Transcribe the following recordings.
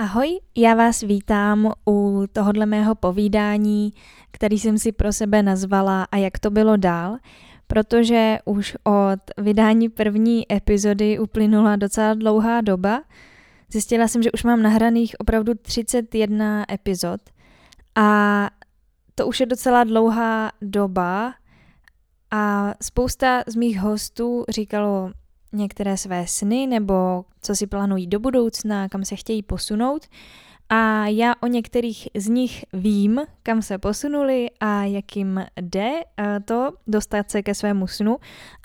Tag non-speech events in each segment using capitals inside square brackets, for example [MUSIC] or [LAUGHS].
Ahoj, já vás vítám u tohohle mého povídání, který jsem si pro sebe nazvala a jak to bylo dál, protože už od vydání první epizody uplynula docela dlouhá doba. Zjistila jsem, že už mám nahraných opravdu 31 epizod a to už je docela dlouhá doba a spousta z mých hostů říkalo, některé své sny nebo co si plánují do budoucna, kam se chtějí posunout. A já o některých z nich vím, kam se posunuli a jak jim jde to dostat se ke svému snu.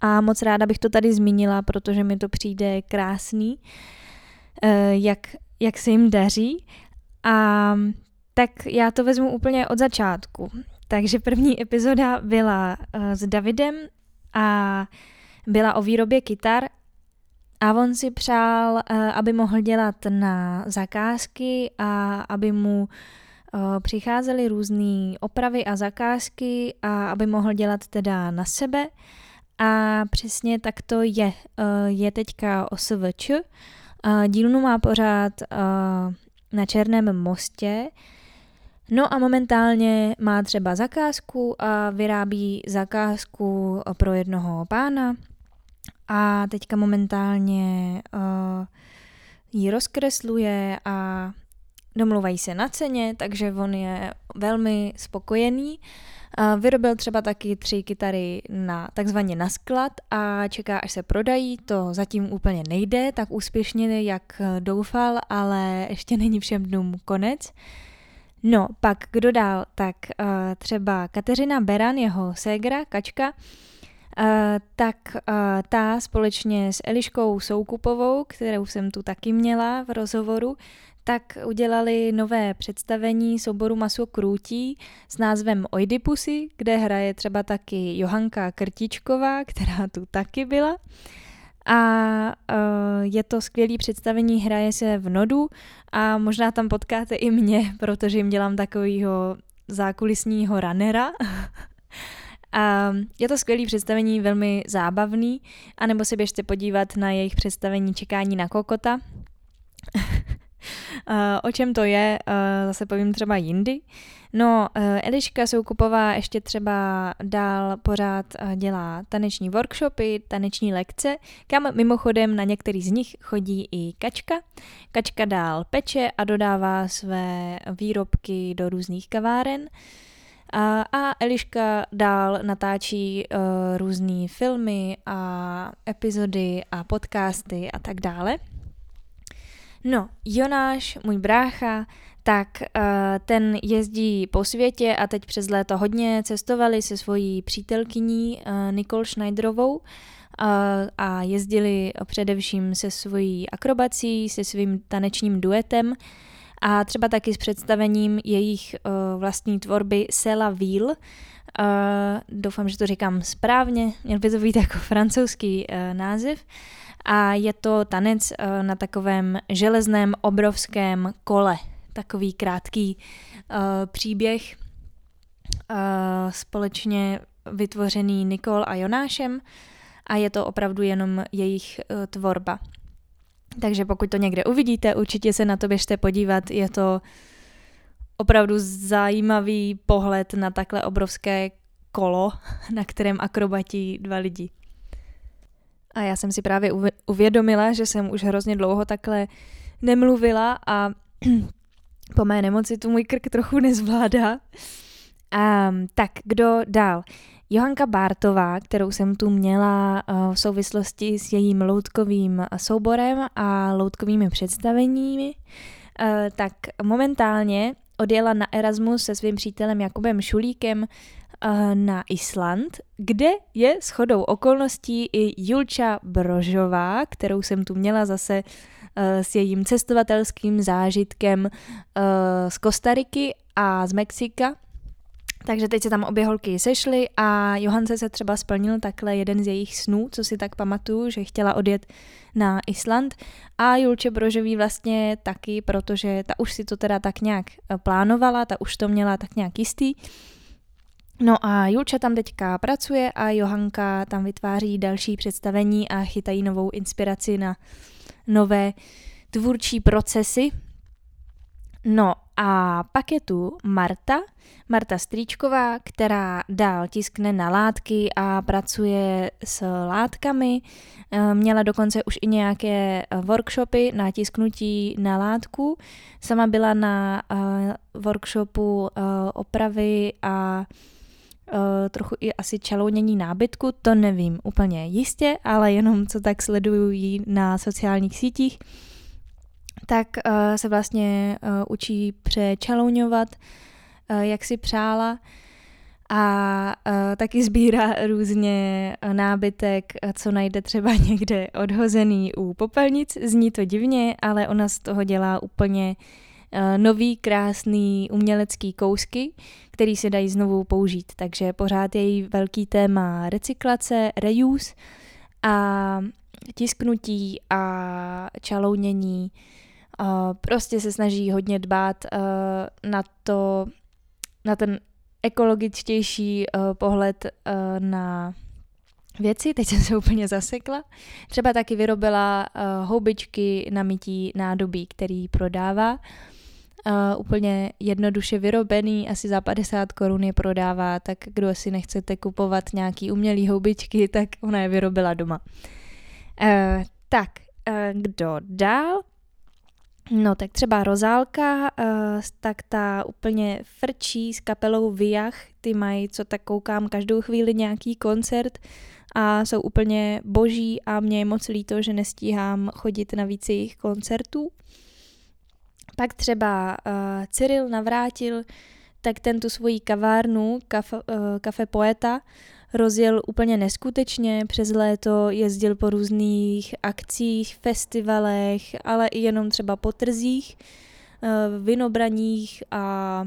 A moc ráda bych to tady zmínila, protože mi to přijde krásný, e, jak, jak se jim daří. A tak já to vezmu úplně od začátku. Takže první epizoda byla e, s Davidem a byla o výrobě kytar a on si přál, eh, aby mohl dělat na zakázky a aby mu eh, přicházely různé opravy a zakázky a aby mohl dělat teda na sebe. A přesně tak to je. Eh, je teďka OSVČ. Dílnu má pořád na Černém mostě, No a momentálně má třeba zakázku a vyrábí zakázku pro jednoho pána a teďka momentálně uh, ji rozkresluje a domluvají se na ceně, takže on je velmi spokojený. Uh, vyrobil třeba taky tři kytary na takzvaně na sklad a čeká, až se prodají. To zatím úplně nejde tak úspěšně, jak doufal, ale ještě není všem dnům konec. No, pak kdo dál? Tak uh, třeba Kateřina Beran, jeho ségra, kačka, tak uh, ta společně s Eliškou Soukupovou, kterou jsem tu taky měla v rozhovoru, tak udělali nové představení souboru Maso krůtí s názvem Oidipusy, kde hraje třeba taky Johanka Krtičková, která tu taky byla. A uh, je to skvělé představení, hraje se v nodu a možná tam potkáte i mě, protože jim dělám takového zákulisního runnera. [LAUGHS] A je to skvělé představení, velmi zábavný, anebo si běžte podívat na jejich představení Čekání na kokota. [LAUGHS] o čem to je, zase povím třeba jindy. No, Eliška Soukupová ještě třeba dál pořád dělá taneční workshopy, taneční lekce, kam mimochodem na některý z nich chodí i Kačka. Kačka dál peče a dodává své výrobky do různých kaváren. A, a Eliška dál natáčí uh, různé filmy a epizody a podcasty a tak dále. No, Jonáš, můj brácha, tak uh, ten jezdí po světě a teď přes léto hodně cestovali se svojí přítelkyní uh, Nicole Schneiderovou uh, a jezdili především se svojí akrobací, se svým tanečním duetem a třeba taky s představením jejich uh, vlastní tvorby Sela Ville. Uh, doufám, že to říkám správně, měl by to být jako francouzský uh, název. A je to tanec uh, na takovém železném obrovském kole, takový krátký uh, příběh uh, společně vytvořený Nikol a Jonášem a je to opravdu jenom jejich uh, tvorba. Takže pokud to někde uvidíte, určitě se na to běžte podívat. Je to opravdu zajímavý pohled na takhle obrovské kolo, [LAUGHS] na kterém akrobatí dva lidi. A já jsem si právě uvědomila, že jsem už hrozně dlouho takhle nemluvila a [CLEARS THROAT] po mé nemoci tu můj krk trochu nezvládá. Um, tak, kdo dál? Johanka Bártová, kterou jsem tu měla eh, v souvislosti s jejím loutkovým souborem a loutkovými představeními, eh, tak momentálně odjela na Erasmus se svým přítelem Jakubem Šulíkem eh, na Island, kde je shodou okolností i Julča Brožová, kterou jsem tu měla zase s jejím cestovatelským zážitkem z Kostariky a z Mexika, takže teď se tam obě holky sešly a Johance se třeba splnil takhle jeden z jejich snů, co si tak pamatuju, že chtěla odjet na Island a Julče Brožový vlastně taky, protože ta už si to teda tak nějak eh, plánovala, ta už to měla tak nějak jistý. No a Julča tam teďka pracuje a Johanka tam vytváří další představení a chytají novou inspiraci na nové tvůrčí procesy, No a pak je tu Marta, Marta Stříčková, která dál tiskne na látky a pracuje s látkami. Eh, měla dokonce už i nějaké eh, workshopy na tisknutí na látku. Sama byla na eh, workshopu opravy a trochu i asi čalounění nábytku, to nevím úplně jistě, ale jenom co tak sleduju na sociálních sítích tak uh, se vlastně uh, učí přečalouňovat, uh, jak si přála a uh, taky sbírá různě nábytek, co najde třeba [LAUGHS] někde odhozený u popelnic. Zní to divně, ale ona z toho dělá úplně uh, nový, krásný umělecký kousky, který se dají znovu použít. Takže pořád je její velký téma recyklace, reuse a tisknutí a čalounění prostě se snaží hodně dbát uh, na to, na ten ekologičtější uh, pohled uh, na věci, teď jsem se úplně zasekla. Třeba taky vyrobila uh, houbičky na mytí nádobí, který prodává. Uh, úplně jednoduše vyrobený, asi za 50 korun je prodává, tak kdo si nechcete kupovat nějaký umělý houbičky, tak ona je vyrobila doma. Uh, tak, uh, kdo dál? No tak třeba Rozálka, uh, tak ta úplně frčí s kapelou Viach, ty mají, co tak koukám, každou chvíli nějaký koncert a jsou úplně boží a mě je moc líto, že nestíhám chodit na více jejich koncertů. Pak třeba uh, Cyril navrátil, tak ten tu svoji kavárnu, kafe, uh, kafe Poeta, rozjel úplně neskutečně, přes léto jezdil po různých akcích, festivalech, ale i jenom třeba po trzích, eh, vinobraních a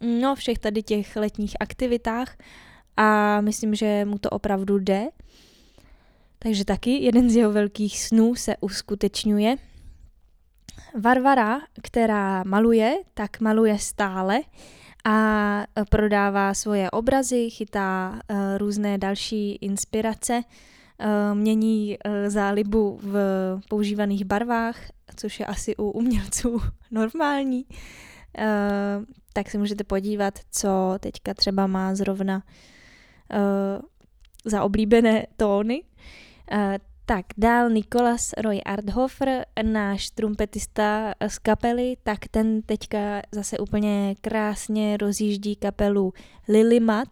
no všech tady těch letních aktivitách a myslím, že mu to opravdu jde. Takže taky jeden z jeho velkých snů se uskutečňuje. Varvara, která maluje, tak maluje stále a e, prodává svoje obrazy, chytá uh, různé další inspirace, uh, mění zálibu v používaných barvách, což je asi u umělců [LAUGHS] normální. Tak si můžete podívat, co teďka třeba má zrovna za oblíbené tóny. Uh, tak dál Nikolas Roy Arthofer, náš trumpetista z kapely, tak ten teďka zase úplně krásně rozjíždí kapelu Lilimat.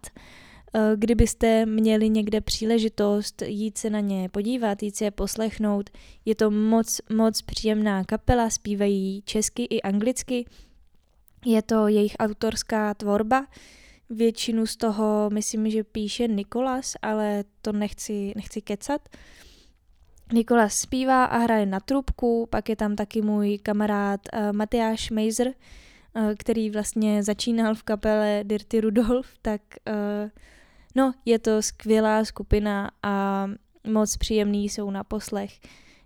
Eh, kdybyste měli někde příležitost jít se na ně podívat, jít se je poslechnout, je to moc, moc příjemná kapela, zpívají česky i anglicky. Je to jejich autorská tvorba, většinu z toho myslím, že píše Nikolas, ale to nechci, nechci kecat. Nikolas zpívá a hraje na trubku, pak je tam taky můj kamarád uh, Matyáš Mejzer, uh, který vlastně začínal v kapele Dirty Rudolf, tak uh, no, je to skvělá skupina a moc příjemný jsou na poslech.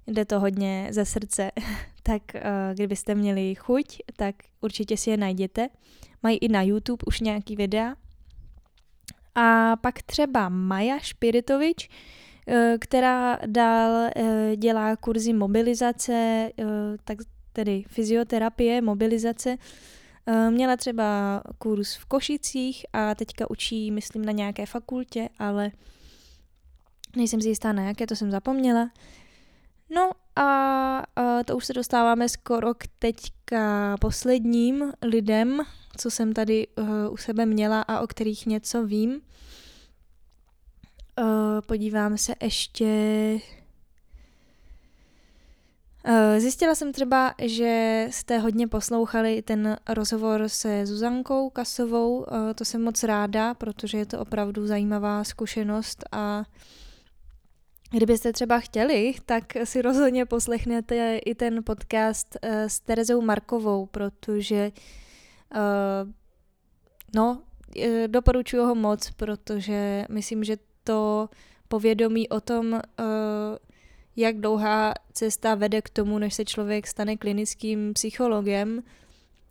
Jde to hodně ze srdce, [LAUGHS] tak uh, kdybyste měli chuť, tak určitě si je najděte. Mají i na YouTube už nějaký videa. A pak třeba Maja Špiritovič, Eh, která dál eh, dělá kurzy mobilizace, eh, tak tedy fyzioterapie, mobilizace. Měla třeba kurz v Košicích a teďka učí, myslím, na nějaké fakultě, ale nejsem si jistá na jaké, to jsem zapomněla. No a, to už se dostáváme skoro k teďka posledním lidem, co jsem tady u sebe měla a o kterých něco vím. Uh, podívám se ještě. Uh, zjistila jsem třeba, že jste hodně poslouchali ten rozhovor se Zuzankou Kasovou, uh, to jsem moc ráda, protože je to opravdu zajímavá zkušenost a kdybyste třeba chtěli, tak si rozhodně poslechnete i ten podcast uh, s Terezou Markovou, protože uh, no, doporučuji ho moc, protože myslím, že to povědomí o tom, eh, jak dlouhá cesta vede k tomu, než se člověk stane klinickým psychologem,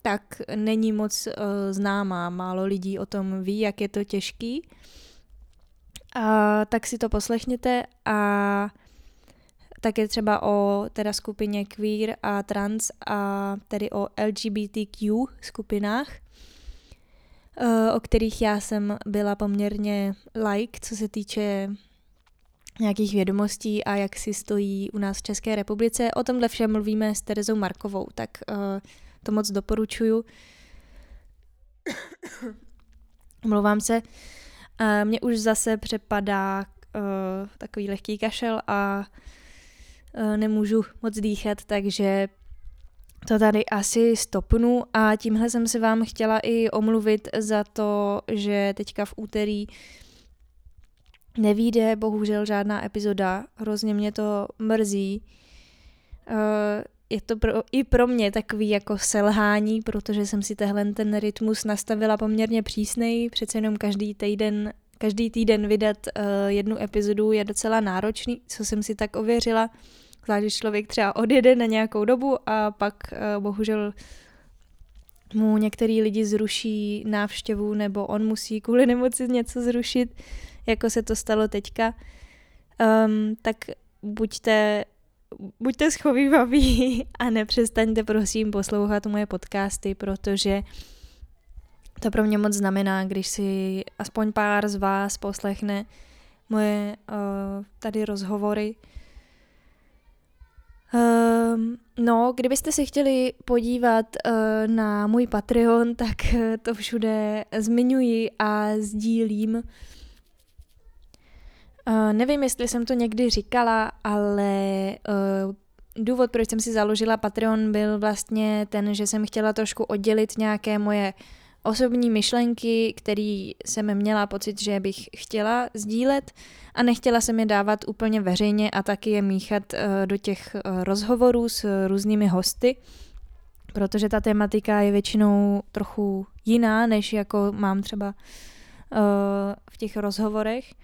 tak není moc uh, známá. Málo lidí o tom ví, jak je to těžký. A tak si to poslechněte a také třeba o teda skupině queer a trans a tedy o LGBTQ skupinách, eh, o kterých já jsem byla poměrně like, co se týče nějakých vědomostí a jak si stojí u nás v České republice. O tomhle všem mluvíme s Terezou Markovou, tak uh, to moc doporučuju. [COUGHS] Mluvám se. Uh, mně už zase přepadá takový lehký kašel a nemůžu moc dýchat, takže to tady asi stopnu a tímhle jsem se vám chtěla i omluvit za to, že teďka v úterý nevíde bohužel žádná epizoda, hrozně mě to mrzí. Uh, je to pro, i pro mě takový jako selhání, protože jsem si tehle ten rytmus nastavila poměrně přísnej, přece jenom každý týden, každý týden vydat uh, jednu epizodu je docela náročný, co jsem si tak ověřila, zvlášť když člověk třeba odjede na nějakou dobu a pak uh, bohužel mu některý lidi zruší návštěvu nebo on musí kvůli nemoci něco zrušit, jako se to stalo teďka, um, tak buďte, buďte schovývaví [LAUGHS] a nepřestaňte prosím poslouchat moje podcasty, protože to pro mě moc znamená, když si aspoň pár z vás poslechne moje uh, tady rozhovory. Um, no, kdybyste se chtěli podívat uh, na můj Patreon, [LAUGHS] tak uh, to všude zmiňuji a sdílím. Uh, nevím, jestli jsem to někdy říkala, ale uh, důvod, proč jsem si založila Patreon, byl vlastně ten, že jsem chtěla trošku oddělit nějaké moje osobní myšlenky, které jsem měla pocit, že bych chtěla sdílet a nechtěla jsem je dávat úplně veřejně a taky je míchat uh, do těch uh, rozhovorů s různými hosty, protože ta tematika je většinou trochu jiná, než jako mám třeba uh, v těch rozhovorech.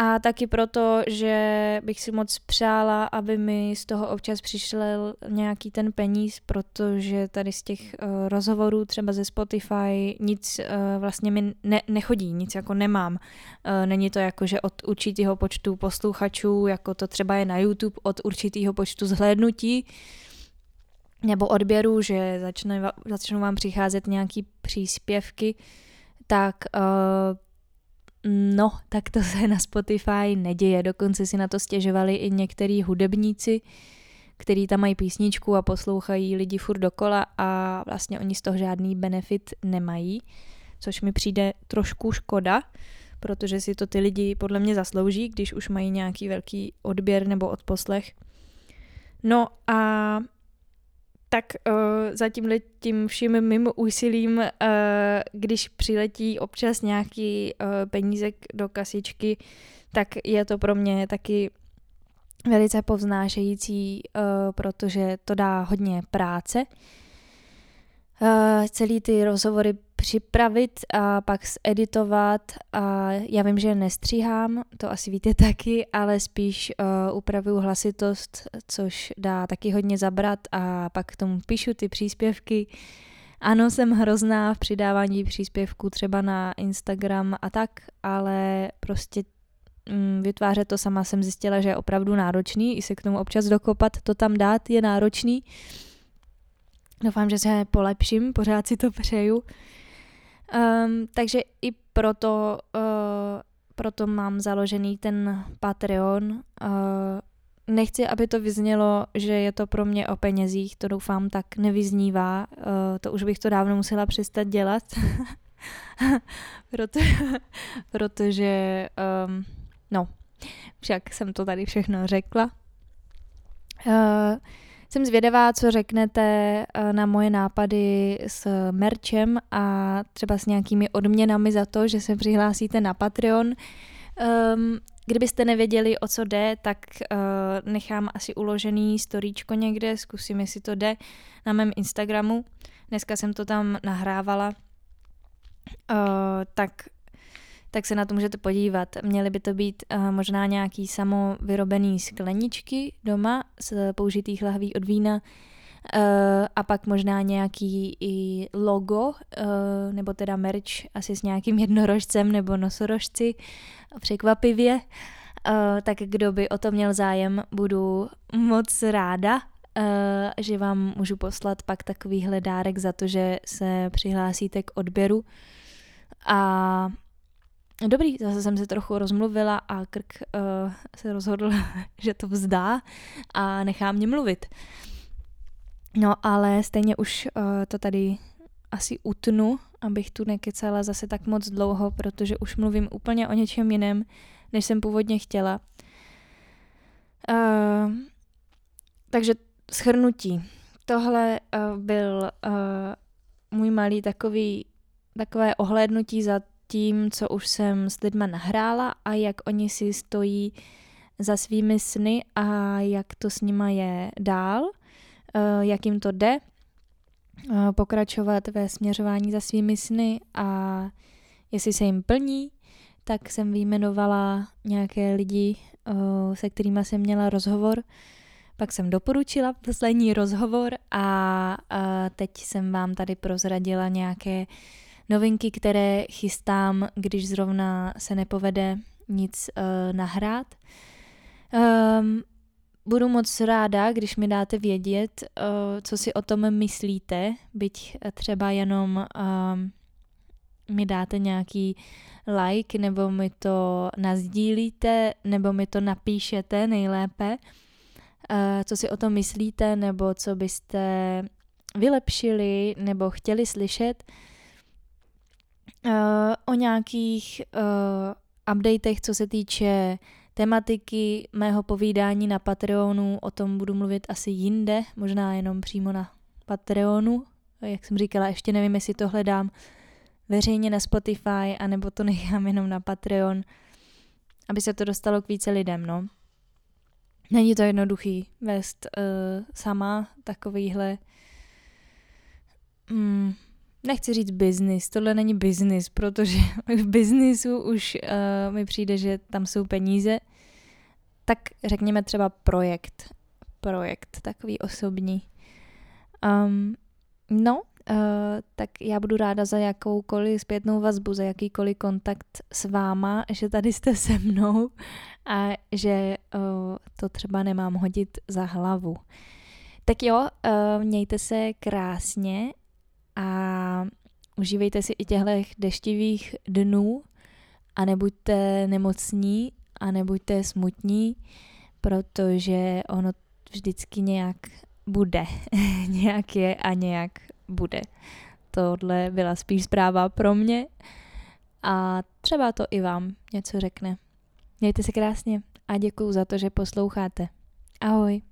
A taky proto, že bych si moc přála, aby mi z toho občas přišel nějaký ten peníz, protože tady z těch uh, rozhovorů třeba ze Spotify nic uh, vlastně mi ne- nechodí, nic jako nemám. Uh, není to jako, že od určitého počtu posluchačů, jako to třeba je na YouTube, od určitého počtu zhlédnutí, nebo odběrů, že začne, začnou vám přicházet nějaký příspěvky, tak uh, No, tak to se na Spotify neděje. Dokonce si na to stěžovali i některý hudebníci, který tam mají písničku a poslouchají lidi furt dokola a vlastně oni z toho žádný benefit nemají, což mi přijde trošku škoda, protože si to ty lidi podle mě zaslouží, když už mají nějaký velký odběr nebo odposlech. No a tak uh, za tímhle tím vším mým úsilím, uh, když přiletí občas nějaký uh, penízek do kasičky, tak je to pro mě taky velice povznášející, uh, protože to dá hodně práce. Uh, celý ty rozhovory připravit a pak zeditovat. A já vím, že nestříhám, to asi víte [LAUGHS] taky, ale spíš uh, upravuju hlasitost, což dá taky hodně zabrat a pak k tomu píšu ty příspěvky. Ano, jsem hrozná v přidávání příspěvků třeba na Instagram a tak, ale prostě mm, vytvářet to sama jsem zjistila, že je opravdu náročný, i se k tomu občas dokopat, to tam dát je náročný. Doufám, že se polepším, pořád si to přeju. Um, takže i proto, uh, proto mám založený ten Patreon. Uh, nechci, aby to vyznělo, že je to pro mě o penězích, to doufám tak nevyznívá, uh, to už bych to dávno musela přestat dělat, [LAUGHS] Proto, protože, um, no, však jsem to tady všechno řekla. Uh, jsem zvědavá, co řeknete eh, na moje nápady s merčem a třeba s nějakými odměnami za to, že se přihlásíte na Patreon. Um, kdybyste nevěděli, o co jde, tak uh, nechám asi uložený storíčko někde, zkusím, jestli to jde na mém Instagramu. Dneska jsem to tam nahrávala. Uh, tak tak se na to můžete podívat. Měly by to být uh, možná nějaký samovyrobený skleničky doma z použitých lahví od vína uh, a pak možná nějaký i logo, uh, nebo teda merch asi s nějakým jednorožcem nebo nosorožci, překvapivě. Uh, tak kdo by o to měl zájem, budu moc ráda, uh, že vám můžu poslat pak takový hledárek za to, že se přihlásíte k odběru. A dobrý, zase jsem se trochu rozmluvila a Krk uh, se rozhodl, [LAUGHS] že to vzdá a nechá mě mluvit. No ale stejně už uh, to tady asi utnu, abych tu nekecala zase tak moc dlouho, protože už mluvím úplně o něčem jiném, než jsem původně chtěla. Uh, takže schrnutí. Tohle uh, byl uh, můj malý takový, takové ohlédnutí za tím, co už jsem s lidma nahrála a jak oni si stojí za svými sny a jak to s nima je dál, uh, jak jim to jde, uh, pokračovat ve směřování za svými sny a jestli se jim plní, tak jsem vyjmenovala nějaké lidi, se kterými jsem měla rozhovor. Pak jsem doporučila poslední rozhovor a teď jsem vám tady prozradila nějaké novinky, které chystám, když zrovna se nepovede nic uh, nahrát. Um, budu moc ráda, když mi dáte vědět, uh, co si o tom myslíte, byť třeba jenom um, mi dáte nějaký like, nebo mi to nazdílíte, nebo mi to napíšete nejlépe, co si o tom myslíte, nebo co byste vylepšili, nebo chtěli slyšet o nějakých uh, updatech, co se týče tematiky mého povídání na Patreonu, o tom budu mluvit asi jinde, možná jenom přímo na Patreonu, jak jsem říkala, ještě nevím, jestli to hledám veřejně na Spotify, anebo to [LAUGHS] nechám jenom na Patreon, aby se to dostalo k více lidem, no. Není to jednoduchý vést uh, sama takovýhle mm, nechci říct business, tohle není business, protože [LAUGHS] v biznisu už uh, mi přijde, že tam jsou peníze, tak řekněme třeba projekt, projekt takový osobní. Um, no, uh, tak já budu ráda za jakoukoliv zpětnou vazbu, za jakýkoliv kontakt s váma, že tady jste se mnou a že uh, to třeba nemám hodit za hlavu. Tak jo, uh, mějte se krásně a užívejte si i těchto deštivých dnů a nebuďte nemocní a nebuďte smutní, protože ono vždycky nějak bude. [LAUGHS] nějak je a nějak bude. Tohle byla spíš zpráva pro mě a třeba to i vám něco řekne. Mějte se krásně a děkuju za to, že posloucháte. Ahoj.